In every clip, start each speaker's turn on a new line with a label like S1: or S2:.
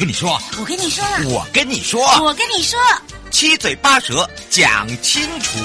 S1: 跟你说，
S2: 我跟你说，
S1: 我跟你说，
S2: 我跟你说，
S1: 七嘴八舌讲清楚。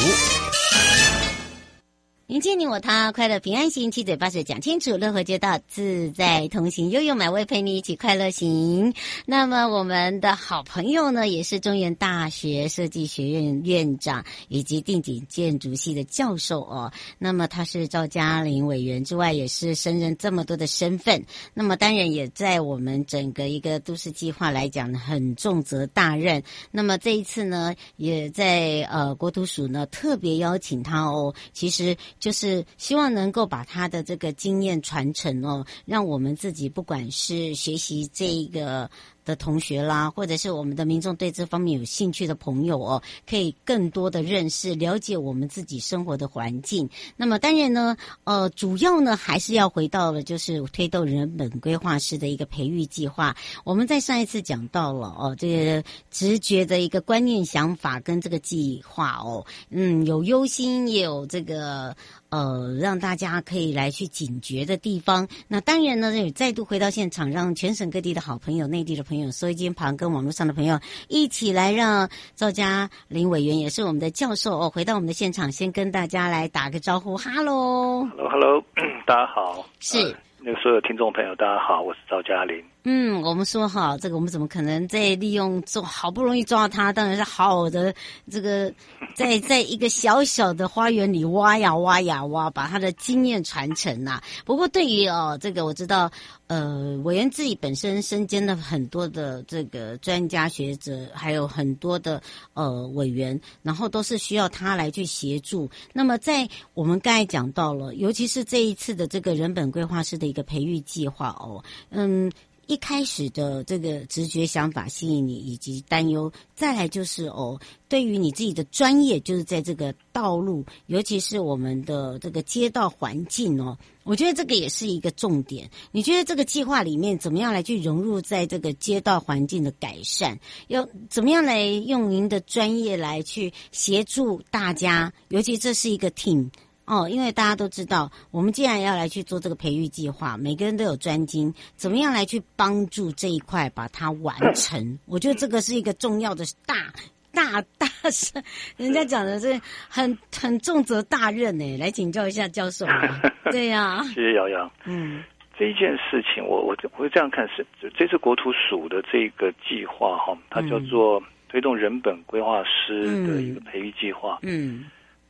S2: 迎接你我他，快乐平安行，七嘴八舌讲清楚，乐活街道自在同行，悠悠美味陪你一起快乐行。那么我们的好朋友呢，也是中原大学设计学院院长以及定景建筑系的教授哦。那么他是赵家麟委员之外，也是升任这么多的身份。那么当然也在我们整个一个都市计划来讲，很重责大任。那么这一次呢，也在呃国土署呢特别邀请他哦，其实。就是希望能够把他的这个经验传承哦，让我们自己不管是学习这一个。的同学啦，或者是我们的民众对这方面有兴趣的朋友哦，可以更多的认识、了解我们自己生活的环境。那么当然呢，呃，主要呢还是要回到了就是推动人本规划师的一个培育计划。我们在上一次讲到了哦，这个直觉的一个观念、想法跟这个计划哦，嗯，有忧心，也有这个呃，让大家可以来去警觉的地方。那当然呢，也再度回到现场，让全省各地的好朋友、内地的朋友。收音机旁跟网络上的朋友一起来，让赵家林委员也是我们的教授哦，回到我们的现场，先跟大家来打个招呼，哈喽，哈
S3: 喽，哈喽，大家好，
S2: 是、呃、
S3: 那个所有听众朋友，大家好，我是赵家麟。
S2: 嗯，我们说哈，这个我们怎么可能在利用做好不容易抓他，当然是好的这个 在在一个小小的花园里挖呀挖呀挖，把他的经验传承呐、不过对于哦这个我知道，呃，委员自己本身身兼了很多的这个专家学者，还有很多的呃委员，然后都是需要他来去协助。那么在我们刚才讲到了，尤其是这一次的这个人本规划师的一个培育计划哦，嗯。一开始的这个直觉想法吸引你，以及担忧，再来就是哦，对于你自己的专业，就是在这个道路，尤其是我们的这个街道环境哦，我觉得这个也是一个重点。你觉得这个计划里面怎么样来去融入在这个街道环境的改善？要怎么样来用您的专业来去协助大家？尤其这是一个 team。哦，因为大家都知道，我们既然要来去做这个培育计划，每个人都有专精，怎么样来去帮助这一块把它完成？我觉得这个是一个重要的大大大事，人家讲的是很很重责大任呢。来请教一下教授。对呀、啊，
S3: 谢谢瑶瑶。嗯，这一件事情，我我我会这样看是，这次国土署的这个计划哈，它叫做推动人本规划师的一个培育计划。嗯。嗯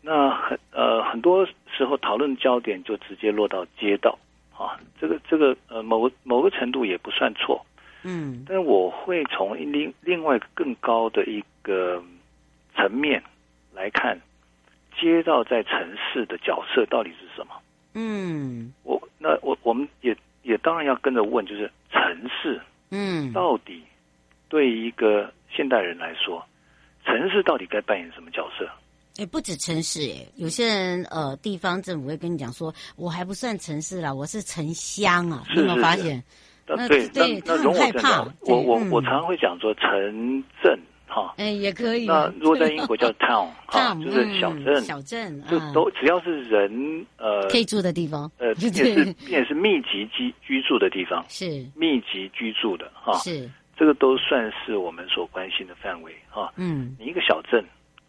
S3: 那很呃很多时候讨论焦点就直接落到街道啊，这个这个呃某个某个程度也不算错，嗯，但是我会从另另外更高的一个层面来看，街道在城市的角色到底是什么？嗯，我那我我们也也当然要跟着问，就是城市，嗯，到底对一个现代人来说，城市到底该扮演什么角色？
S2: 也不止城市诶，有些人呃，地方政府会跟你讲说，我还不算城市啦，我是城乡啊。你有没有发现？
S3: 那对对，那容害怕。我我我常常会讲说城镇哈，哎也可以。那如果在英国叫 town 哈，就是小镇
S2: 小镇，
S3: 就都只要是人呃
S2: 可以住的地方，呃，
S3: 也是也是密集居居住的地方，
S2: 是
S3: 密集居住的哈，
S2: 是。
S3: 这个都算是我们所关心的范围哈。
S2: 嗯，
S3: 你一个小镇，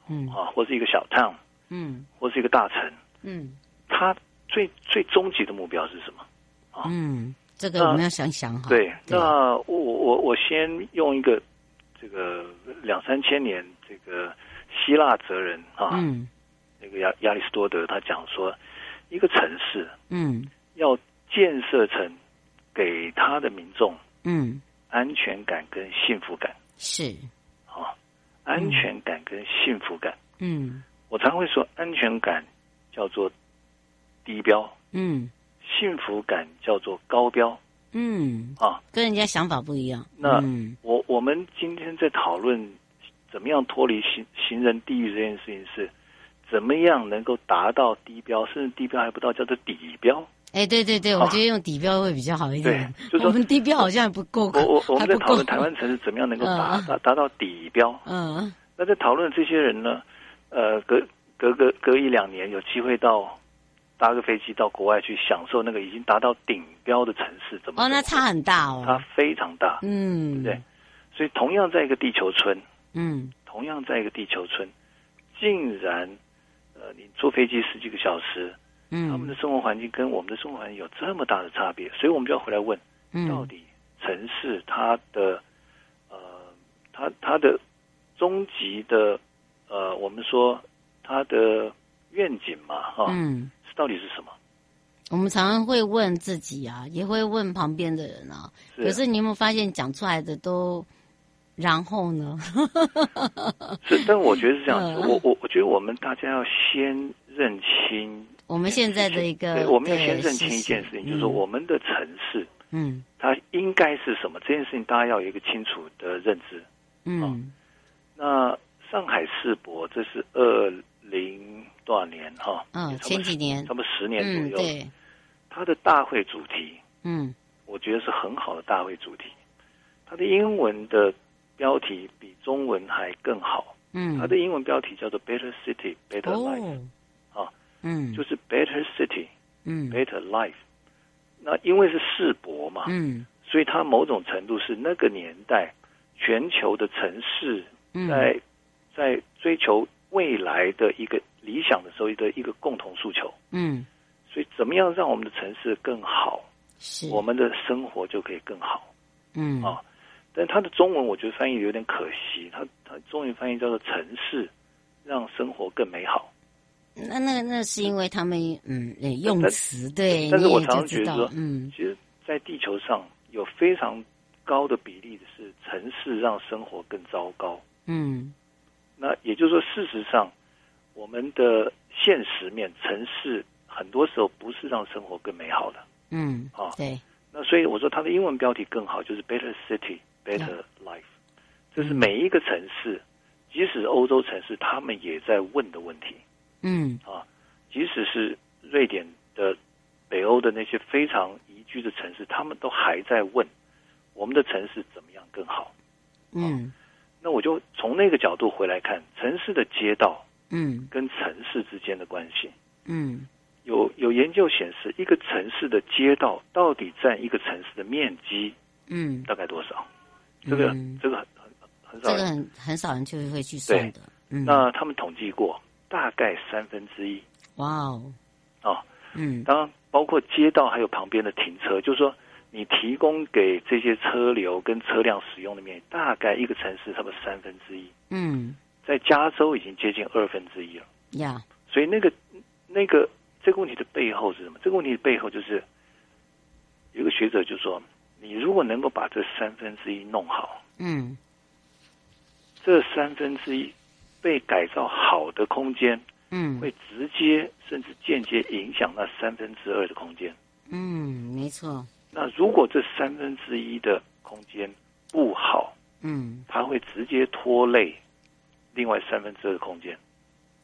S2: 嗯。
S3: 啊，或是一个小 town，
S2: 嗯，
S3: 或是一个大城，
S2: 嗯，
S3: 它最最终极的目标是什么？啊，
S2: 嗯，这个我们要想想哈。
S3: 对，那我我我先用一个这个两三千年这个希腊哲人啊，
S2: 嗯，
S3: 那个亚亚里士多德他讲说，一个城市，
S2: 嗯，
S3: 要建设成给他的民众，
S2: 嗯，
S3: 安全感跟幸福感。
S2: 是，
S3: 啊，安全感跟幸福感，
S2: 嗯，
S3: 我常会说，安全感叫做低标，
S2: 嗯，
S3: 幸福感叫做高标，
S2: 嗯，
S3: 啊，
S2: 跟人家想法不一样。
S3: 那
S2: 嗯。
S3: 我我们今天在讨论怎么样脱离行行人地狱这件事情是，怎么样能够达到低标，甚至低标还不到，叫做底标。
S2: 哎，对对对，我觉得用底标会比较好一点。
S3: 对，就是说
S2: 我们地标好像还不够。
S3: 我我我们在讨论台湾城市怎么样能够达达达到底标。
S2: 嗯，
S3: 那在讨论这些人呢，呃，隔隔隔隔一两年有机会到搭个飞机到国外去享受那个已经达到顶标的城市，怎么？
S2: 哦，那差很大哦。
S3: 差非常大，
S2: 嗯，
S3: 对不对？所以同样在一个地球村，
S2: 嗯，
S3: 同样在一个地球村，竟然，呃，你坐飞机十几个小时。
S2: 嗯，
S3: 他们的生活环境跟我们的生活环境有这么大的差别，所以我们就要回来问：
S2: 嗯、
S3: 到底城市它的呃，它它的终极的呃，我们说它的愿景嘛，哈，
S2: 嗯，
S3: 是到底是什么？
S2: 我们常常会问自己啊，也会问旁边的人啊。是可是你有没有发现，讲出来的都然后呢？
S3: 是，但我觉得是这样子。嗯、我我我觉得我们大家要先认清。
S2: 我们现在的一个，
S3: 对，我们要先认清一件事情，就是说我们的城市，
S2: 嗯，
S3: 它应该是什么？这件事情大家要有一个清楚的认知。
S2: 嗯，
S3: 哦、那上海世博这是二零多少年哈？
S2: 嗯，前几年，
S3: 差不多十年左右。
S2: 嗯、对，
S3: 它的大会主题，
S2: 嗯，
S3: 我觉得是很好的大会主题。它的英文的标题比中文还更好。
S2: 嗯，
S3: 它的英文标题叫做 “Better City, Better Life”、哦。
S2: 嗯，
S3: 就是 better city，
S2: 嗯
S3: ，better life。那因为是世博嘛，
S2: 嗯，
S3: 所以它某种程度是那个年代全球的城市在、嗯、在追求未来的一个理想的时候的一个共同诉求。
S2: 嗯，
S3: 所以怎么样让我们的城市更好，
S2: 是
S3: 我们的生活就可以更好。
S2: 嗯
S3: 啊，但它的中文我觉得翻译有点可惜，它它中文翻译叫做城市让生活更美好。
S2: 那那那是因为他们嗯用词对，
S3: 但是我常常觉得说，
S2: 嗯，
S3: 其实，在地球上有非常高的比例的是城市让生活更糟糕，
S2: 嗯，
S3: 那也就是说，事实上，我们的现实面，城市很多时候不是让生活更美好的，
S2: 嗯，
S3: 啊，
S2: 对，
S3: 那所以我说它的英文标题更好，就是 Better City, Better Life，这是每一个城市，即使欧洲城市，他们也在问的问题。
S2: 嗯
S3: 啊，即使是瑞典的北欧的那些非常宜居的城市，他们都还在问我们的城市怎么样更好。
S2: 嗯，
S3: 那我就从那个角度回来看城市的街道，
S2: 嗯，
S3: 跟城市之间的关系。
S2: 嗯，
S3: 有有研究显示，一个城市的街道到底占一个城市的面积，
S2: 嗯，
S3: 大概多少？这个这个很很很少，
S2: 这个很很少人就会去算的。
S3: 嗯，那他们统计过。大概三分之一，
S2: 哇哦，
S3: 哦，
S2: 嗯，
S3: 当然包括街道还有旁边的停车，就是说你提供给这些车流跟车辆使用的面积，大概一个城市差不多三分之一，
S2: 嗯，
S3: 在加州已经接近二分之一了，
S2: 呀，
S3: 所以那个那个这个问题的背后是什么？这个问题的背后就是有一个学者就说，你如果能够把这三分之一弄好，
S2: 嗯，
S3: 这三分之一。被改造好的空间，
S2: 嗯，
S3: 会直接甚至间接影响那三分之二的空间。
S2: 嗯，没错。
S3: 那如果这三分之一的空间不好，
S2: 嗯，
S3: 它会直接拖累另外三分之二的空间。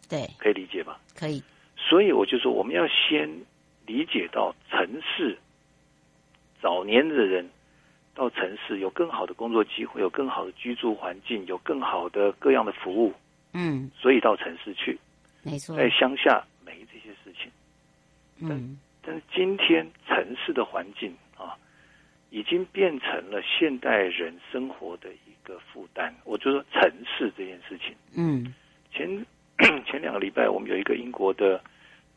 S2: 对，
S3: 可以理解吧？
S2: 可以。
S3: 所以我就说，我们要先理解到城市，早年的人到城市有更好的工作机会，有更好的居住环境，有更好的各样的服务。
S2: 嗯，
S3: 所以到城市去，
S2: 没错，
S3: 在乡下没这些事情。
S2: 嗯，
S3: 但是今天城市的环境啊，已经变成了现代人生活的一个负担。我就说城市这件事情，
S2: 嗯，
S3: 前前两个礼拜，我们有一个英国的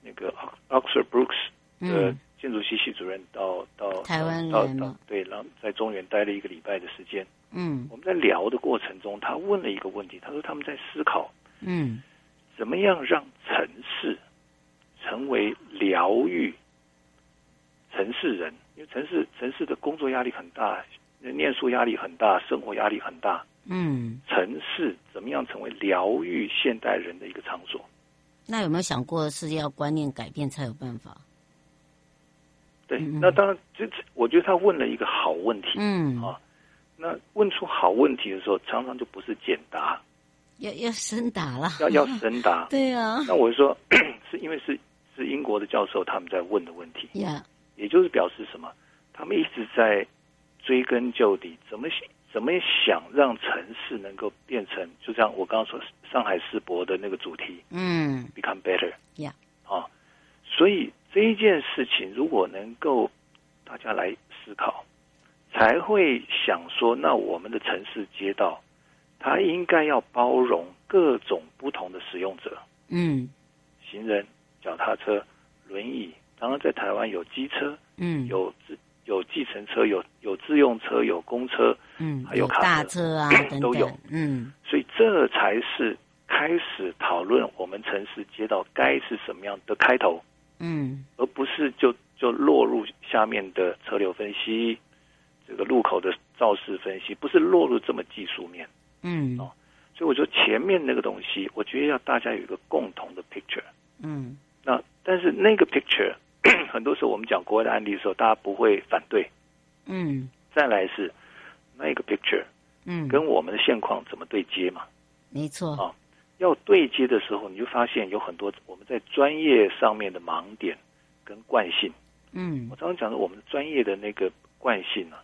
S3: 那个 Oxford Brookes 的建筑系系主任到到
S2: 台湾
S3: 到到对，然后在中原待了一个礼拜的时间。
S2: 嗯，
S3: 我们在聊的过程中，他问了一个问题，他说他们在思考，
S2: 嗯，
S3: 怎么样让城市成为疗愈城市人。因为城市城市的工作压力很大，念书压力很大，生活压力很大。
S2: 嗯，
S3: 城市怎么样成为疗愈现代人的一个场所？
S2: 那有没有想过是要观念改变才有办法？
S3: 那当然，这我觉得他问了一个好问题。
S2: 嗯
S3: 啊，那问出好问题的时候，常常就不是简答，
S2: 要要深答了，
S3: 要要深答。
S2: 对啊，
S3: 那我说 是因为是是英国的教授他们在问的问题。
S2: 呀。
S3: 也就是表示什么？他们一直在追根究底，怎么怎么想让城市能够变成，就像我刚刚说上海世博的那个主题，
S2: 嗯
S3: ，become better，
S2: 呀，
S3: 啊，所以这一件事情如果能够大家来思考，才会想说，那我们的城市街道，它应该要包容各种不同的使用者，
S2: 嗯，
S3: 行人、脚踏车、轮椅。当然，在台湾有机车，
S2: 嗯，
S3: 有自有计程车，有有自用车，有公车，
S2: 嗯，
S3: 还有卡车。
S2: 大车啊
S3: 都有，
S2: 嗯，
S3: 所以这才是开始讨论我们城市街道该是什么样的开头，
S2: 嗯，
S3: 而不是就就落入下面的车流分析，这个路口的肇事分析，不是落入这么技术面，
S2: 嗯，
S3: 哦，所以我觉得前面那个东西，我觉得要大家有一个共同的 picture，
S2: 嗯，
S3: 那但是那个 picture。很多时候我们讲国外的案例的时候，大家不会反对。
S2: 嗯，
S3: 再来是那个 picture，
S2: 嗯，
S3: 跟我们的现况怎么对接嘛？
S2: 没错。
S3: 啊，要对接的时候，你就发现有很多我们在专业上面的盲点跟惯性。
S2: 嗯，
S3: 我常常讲的，我们专业的那个惯性啊，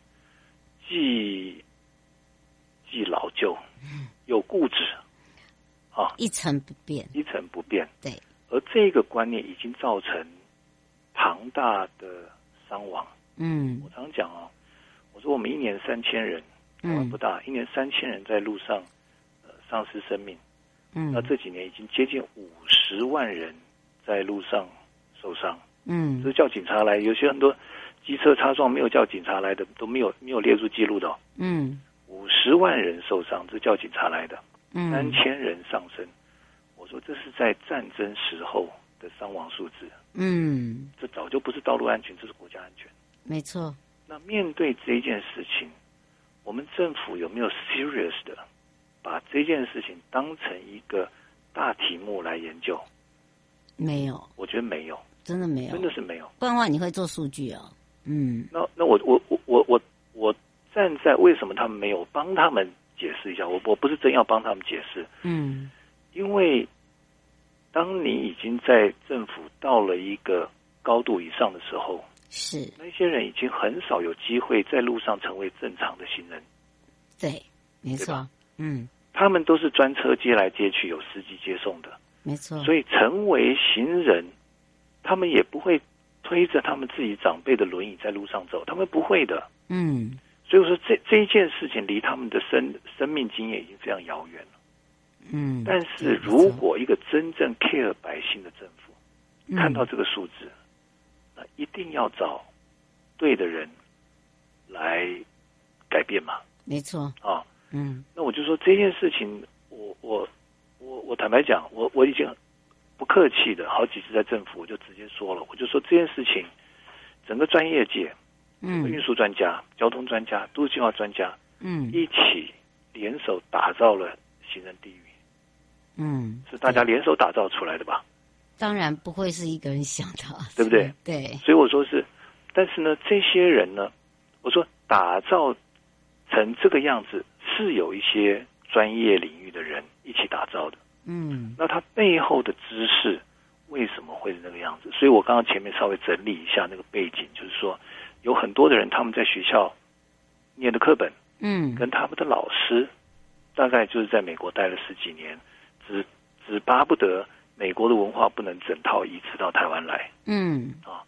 S3: 既既老旧，又固执，啊，
S2: 一成不变，
S3: 一成不变。
S2: 对，
S3: 而这个观念已经造成。庞大的伤亡，
S2: 嗯，
S3: 我常讲哦，我说我们一年三千人，台湾不大，嗯、一年三千人在路上，呃，丧失生命，
S2: 嗯，
S3: 那这几年已经接近五十万人在路上受伤，
S2: 嗯，
S3: 这叫警察来，有些很多机车擦撞没有叫警察来的都没有没有列入记录的，哦，
S2: 嗯，
S3: 五十万人受伤，这叫警察来的，
S2: 嗯，
S3: 三千人丧生，我说这是在战争时候的伤亡数字。
S2: 嗯，
S3: 这早就不是道路安全，这是国家安全。
S2: 没错。
S3: 那面对这一件事情，我们政府有没有 serious 的把这件事情当成一个大题目来研究？
S2: 没有，
S3: 我觉得没有，
S2: 真的没有，
S3: 真的是没有。
S2: 不然的话，你会做数据哦。嗯，
S3: 那那我我我我我我站在为什么他们没有帮他们解释一下？我我不是真要帮他们解释，
S2: 嗯，
S3: 因为。当你已经在政府到了一个高度以上的时候，
S2: 是
S3: 那些人已经很少有机会在路上成为正常的行人。
S2: 对，没错，嗯，
S3: 他们都是专车接来接去，有司机接送的，
S2: 没错。
S3: 所以成为行人，他们也不会推着他们自己长辈的轮椅在路上走，他们不会的。
S2: 嗯，
S3: 所以说这这一件事情离他们的生生命经验已经非常遥远了。
S2: 嗯，
S3: 但是如果一个真正 care 百姓的政府、嗯、看到这个数字，那一定要找对的人来改变嘛。
S2: 没错
S3: 啊，
S2: 嗯，
S3: 那我就说这件事情，我我我我坦白讲，我我已经不客气的，好几次在政府我就直接说了，我就说这件事情，整个专业界，
S2: 嗯，
S3: 运输专家、交通专家、都市计划专家，
S2: 嗯，
S3: 一起联手打造了行人地狱。
S2: 嗯，
S3: 是大家联手打造出来的吧？
S2: 当然不会是一个人想的，
S3: 对不对？
S2: 对，
S3: 所以我说是，但是呢，这些人呢，我说打造成这个样子，是有一些专业领域的人一起打造的。
S2: 嗯，
S3: 那他背后的知识为什么会是那个样子？所以我刚刚前面稍微整理一下那个背景，就是说有很多的人他们在学校念的课本，
S2: 嗯，
S3: 跟他们的老师大概就是在美国待了十几年。只只巴不得美国的文化不能整套移植到台湾来，
S2: 嗯
S3: 啊，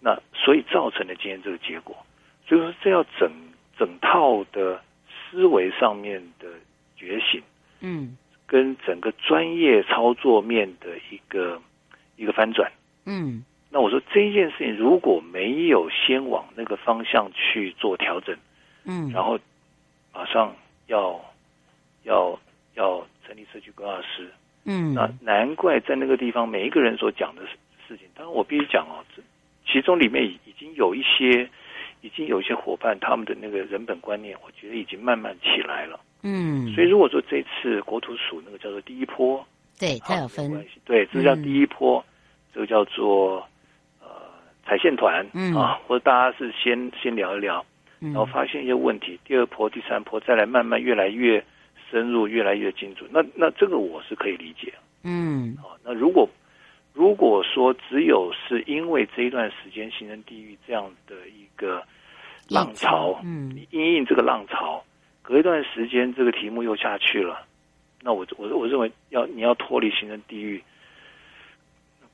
S3: 那所以造成了今天这个结果。所以说这要整整套的思维上面的觉醒，
S2: 嗯，
S3: 跟整个专业操作面的一个一个翻转，
S2: 嗯，
S3: 那我说这一件事情如果没有先往那个方向去做调整，
S2: 嗯，
S3: 然后马上要要要成立社区规划师，
S2: 嗯，
S3: 那难怪在那个地方每一个人所讲的事事情，当然我必须讲哦，这其中里面已已经有一些。已经有一些伙伴，他们的那个人本观念，我觉得已经慢慢起来了。
S2: 嗯，
S3: 所以如果说这次国土署那个叫做第一波，
S2: 对，它有分，
S3: 对，这个叫第一波，嗯、这个叫做呃踩线团，
S2: 嗯。
S3: 啊，或者大家是先先聊一聊，然后发现一些问题，第二波、第三波再来慢慢越来越深入，越来越精准。那那这个我是可以理解。
S2: 嗯，
S3: 啊，那如果如果说只有是因为这一段时间形成地狱这样的一个。浪潮，
S2: 嗯，
S3: 因应这个浪潮，隔一段时间这个题目又下去了，那我我我认为要你要脱离形成地狱，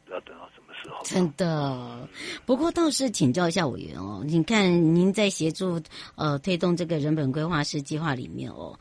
S3: 不要等到什么时候？
S2: 真的，不过倒是请教一下委员哦，你看您在协助呃推动这个人本规划师计划里面哦。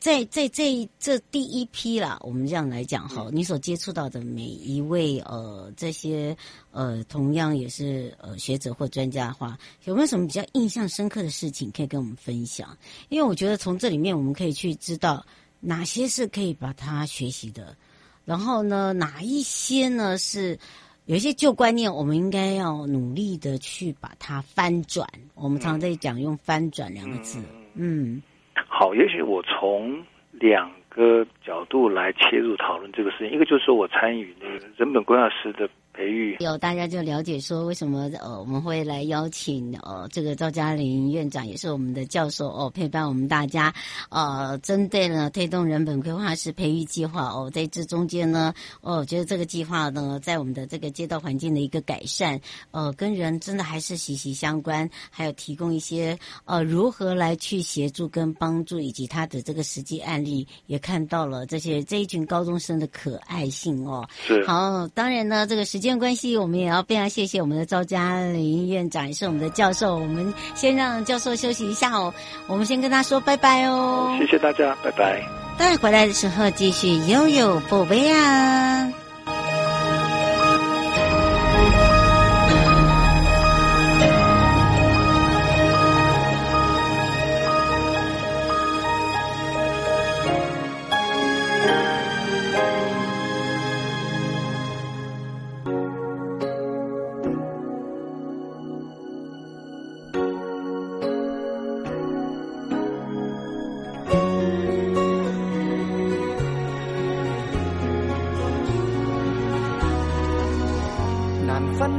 S2: 在在这这第一批啦，我们这样来讲哈，你所接触到的每一位呃这些呃同样也是呃学者或专家的话，有没有什么比较印象深刻的事情可以跟我们分享？因为我觉得从这里面我们可以去知道哪些是可以把它学习的，然后呢，哪一些呢是有一些旧观念，我们应该要努力的去把它翻转。我们常常在讲用“翻转”两个字，嗯。
S3: 好，也许我从两个角度来切入讨论这个事情，一个就是说我参与那个人本规划师的。培育
S2: 有大家就了解说，为什么呃我们会来邀请呃这个赵嘉玲院长，也是我们的教授哦，陪伴我们大家呃针对呢推动人本规划师培育计划哦，在这中间呢哦，我觉得这个计划呢在我们的这个街道环境的一个改善呃跟人真的还是息息相关，还有提供一些呃如何来去协助跟帮助，以及他的这个实际案例也看到了这些这一群高中生的可爱性哦。
S3: 是
S2: 好，当然呢这个实际。时间关系，我们也要非常谢谢我们的赵嘉玲院长，也是我们的教授。我们先让教授休息一下哦，我们先跟他说拜拜哦。
S3: 谢谢大家，拜拜。
S2: 待回来的时候继续悠悠宝贝啊。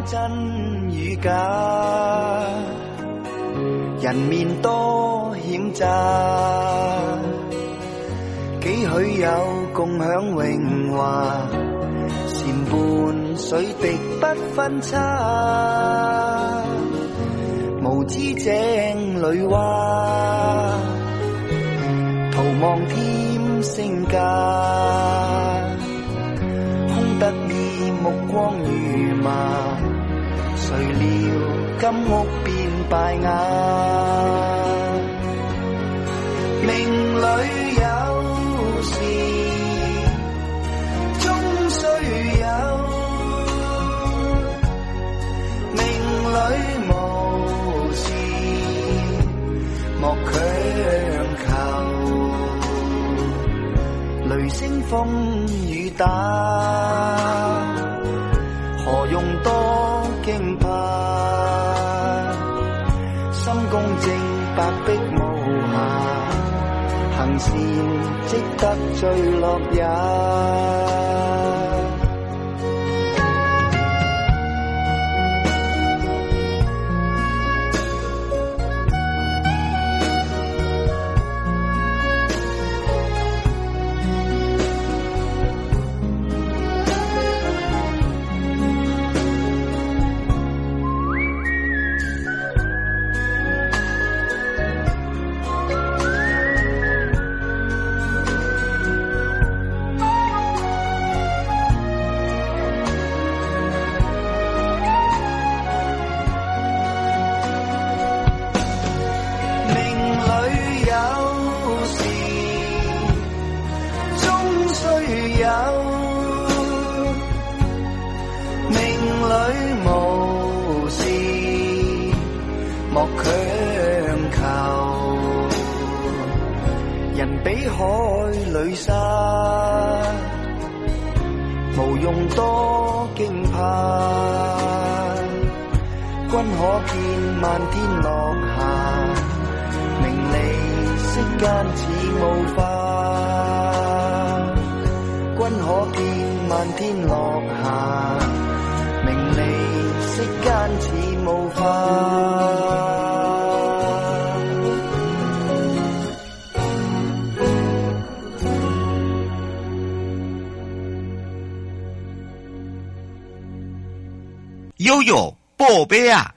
S4: 真与假，人面多险诈，几许有共享荣华，禅伴水滴不分差，无知井里蛙，徒望添身价，空得意目光如麻。谁料金屋变败瓦，得最乐也。君可见漫天落霞，名利息间似雾化。
S1: 悠悠宝贝啊！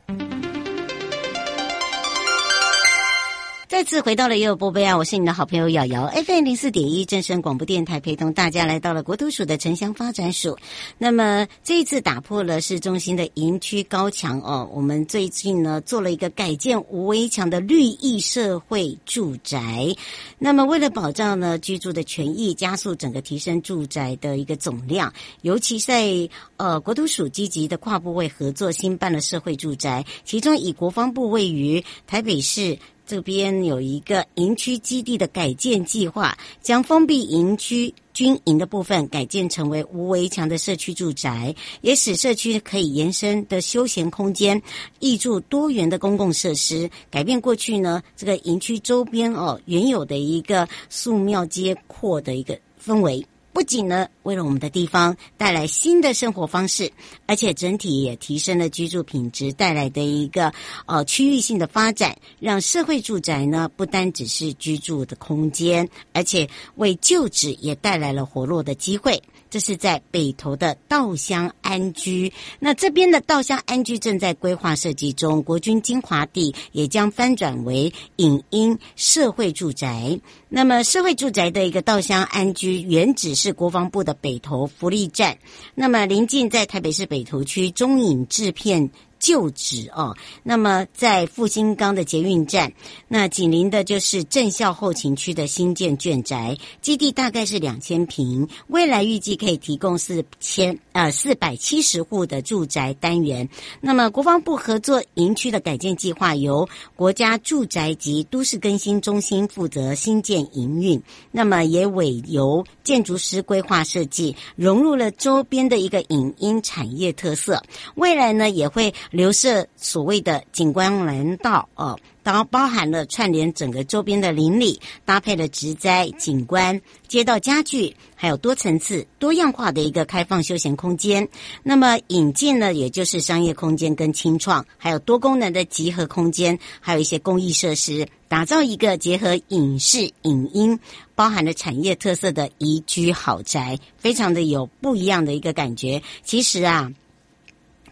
S2: 再次回到了悠悠波贝啊！我是你的好朋友瑶瑶，FM 零四点一正声广播电台，陪同大家来到了国土署的城乡发展署。那么这一次打破了市中心的营区高墙哦，我们最近呢做了一个改建无围墙的绿意社会住宅。那么为了保障呢居住的权益，加速整个提升住宅的一个总量，尤其在呃国土署积极的跨部位合作，新办了社会住宅，其中以国防部位于台北市。这边有一个营区基地的改建计划，将封闭营区军营的部分改建成为无围墙的社区住宅，也使社区可以延伸的休闲空间，挹注多元的公共设施，改变过去呢这个营区周边哦原有的一个素庙街阔的一个氛围。不仅呢，为了我们的地方带来新的生活方式，而且整体也提升了居住品质，带来的一个呃区域性的发展，让社会住宅呢不单只是居住的空间，而且为旧址也带来了活络的机会。这是在北投的稻香安居，那这边的稻香安居正在规划设计中，国军精华地也将翻转为影音社会住宅。那么社会住宅的一个稻香安居，原址是国防部的北投福利站，那么临近在台北市北投区中影制片。旧址哦，那么在复兴岗的捷运站，那紧邻的就是正校后勤区的新建眷宅基地，大概是两千坪，未来预计可以提供四千呃四百七十户的住宅单元。那么国防部合作营区的改建计划，由国家住宅及都市更新中心负责新建营运，那么也委由建筑师规划设计，融入了周边的一个影音产业特色，未来呢也会。留设所谓的景观廊道哦，当然包含了串联整个周边的邻里，搭配了植栽、景观、街道家具，还有多层次、多样化的一个开放休闲空间。那么引进呢，也就是商业空间跟清创，还有多功能的集合空间，还有一些公益设施，打造一个结合影视、影音，包含了产业特色的宜居豪宅，非常的有不一样的一个感觉。其实啊。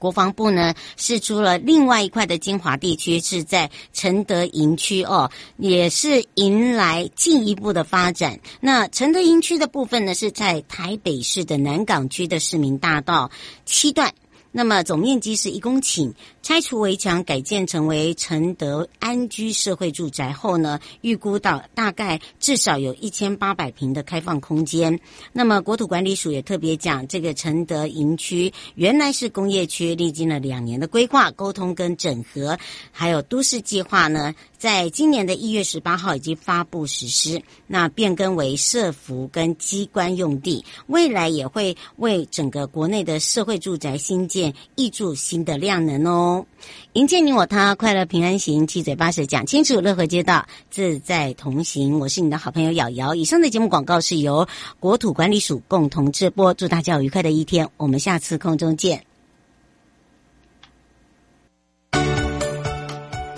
S2: 国防部呢，释出了另外一块的精华地区，是在承德营区哦，也是迎来进一步的发展。那承德营区的部分呢，是在台北市的南港区的市民大道七段。那么总面积是一公顷，拆除围墙，改建成为承德安居社会住宅后呢，预估到大概至少有一千八百平的开放空间。那么国土管理署也特别讲，这个承德营区原来是工业区，历经了两年的规划、沟通跟整合，还有都市计划呢，在今年的一月十八号已经发布实施，那变更为社福跟机关用地，未来也会为整个国内的社会住宅新建。挹注新的量能哦，迎接你我他，快乐平安行，七嘴八舌讲清楚，乐和街道自在同行。我是你的好朋友瑶瑶。以上的节目广告是由国土管理署共同直播，祝大家愉快的一天。我们下次空中见。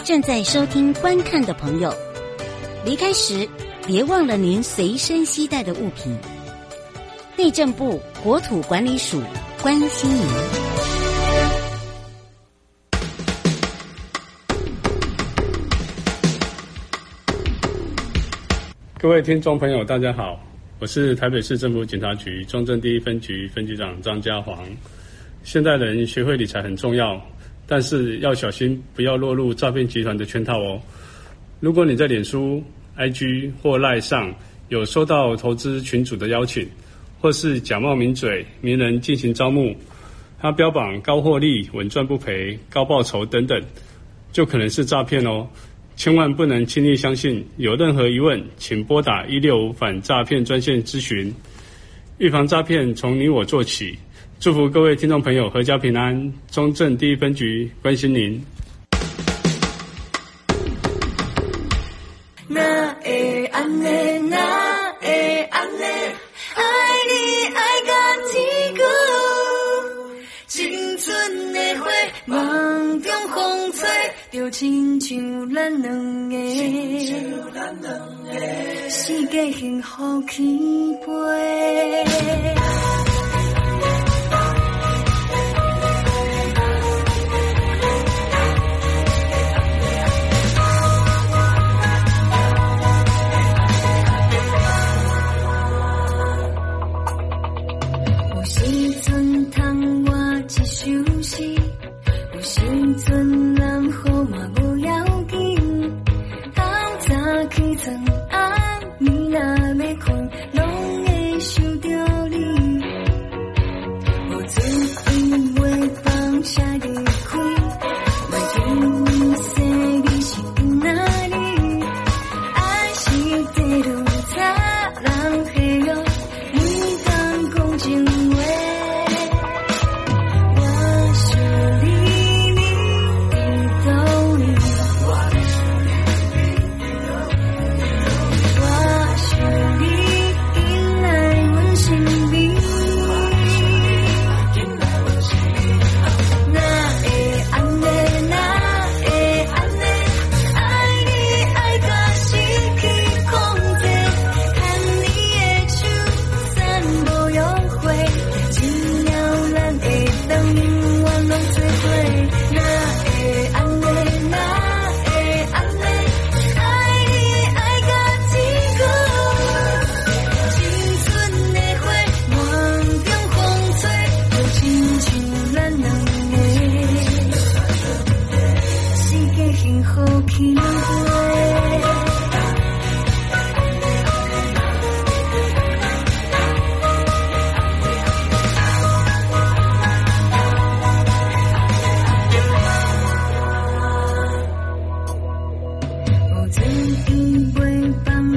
S2: 正在收听观看的朋友，离开时别忘了您随身携带的物品。内政部国土管理署关心您。
S5: 各位听众朋友，大家好，我是台北市政府警察局中正第一分局分局长张家煌。现代人学会理财很重要，但是要小心，不要落入诈骗集团的圈套哦。如果你在脸书、IG 或 LINE 上有收到投资群组的邀请，或是假冒名嘴、名人进行招募，他标榜高获利、稳赚不赔、高报酬等等，就可能是诈骗哦，千万不能轻易相信。有任何疑问，请拨打一六五反诈骗专线咨询。预防诈骗，从你我做起。祝福各位听众朋友阖家平安。中正第一分局关心您。
S6: 那诶安呢？那诶安呢？爱你爱个天光，青春的花梦中风吹，就亲像咱两个，世界幸福起飞。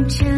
S6: 请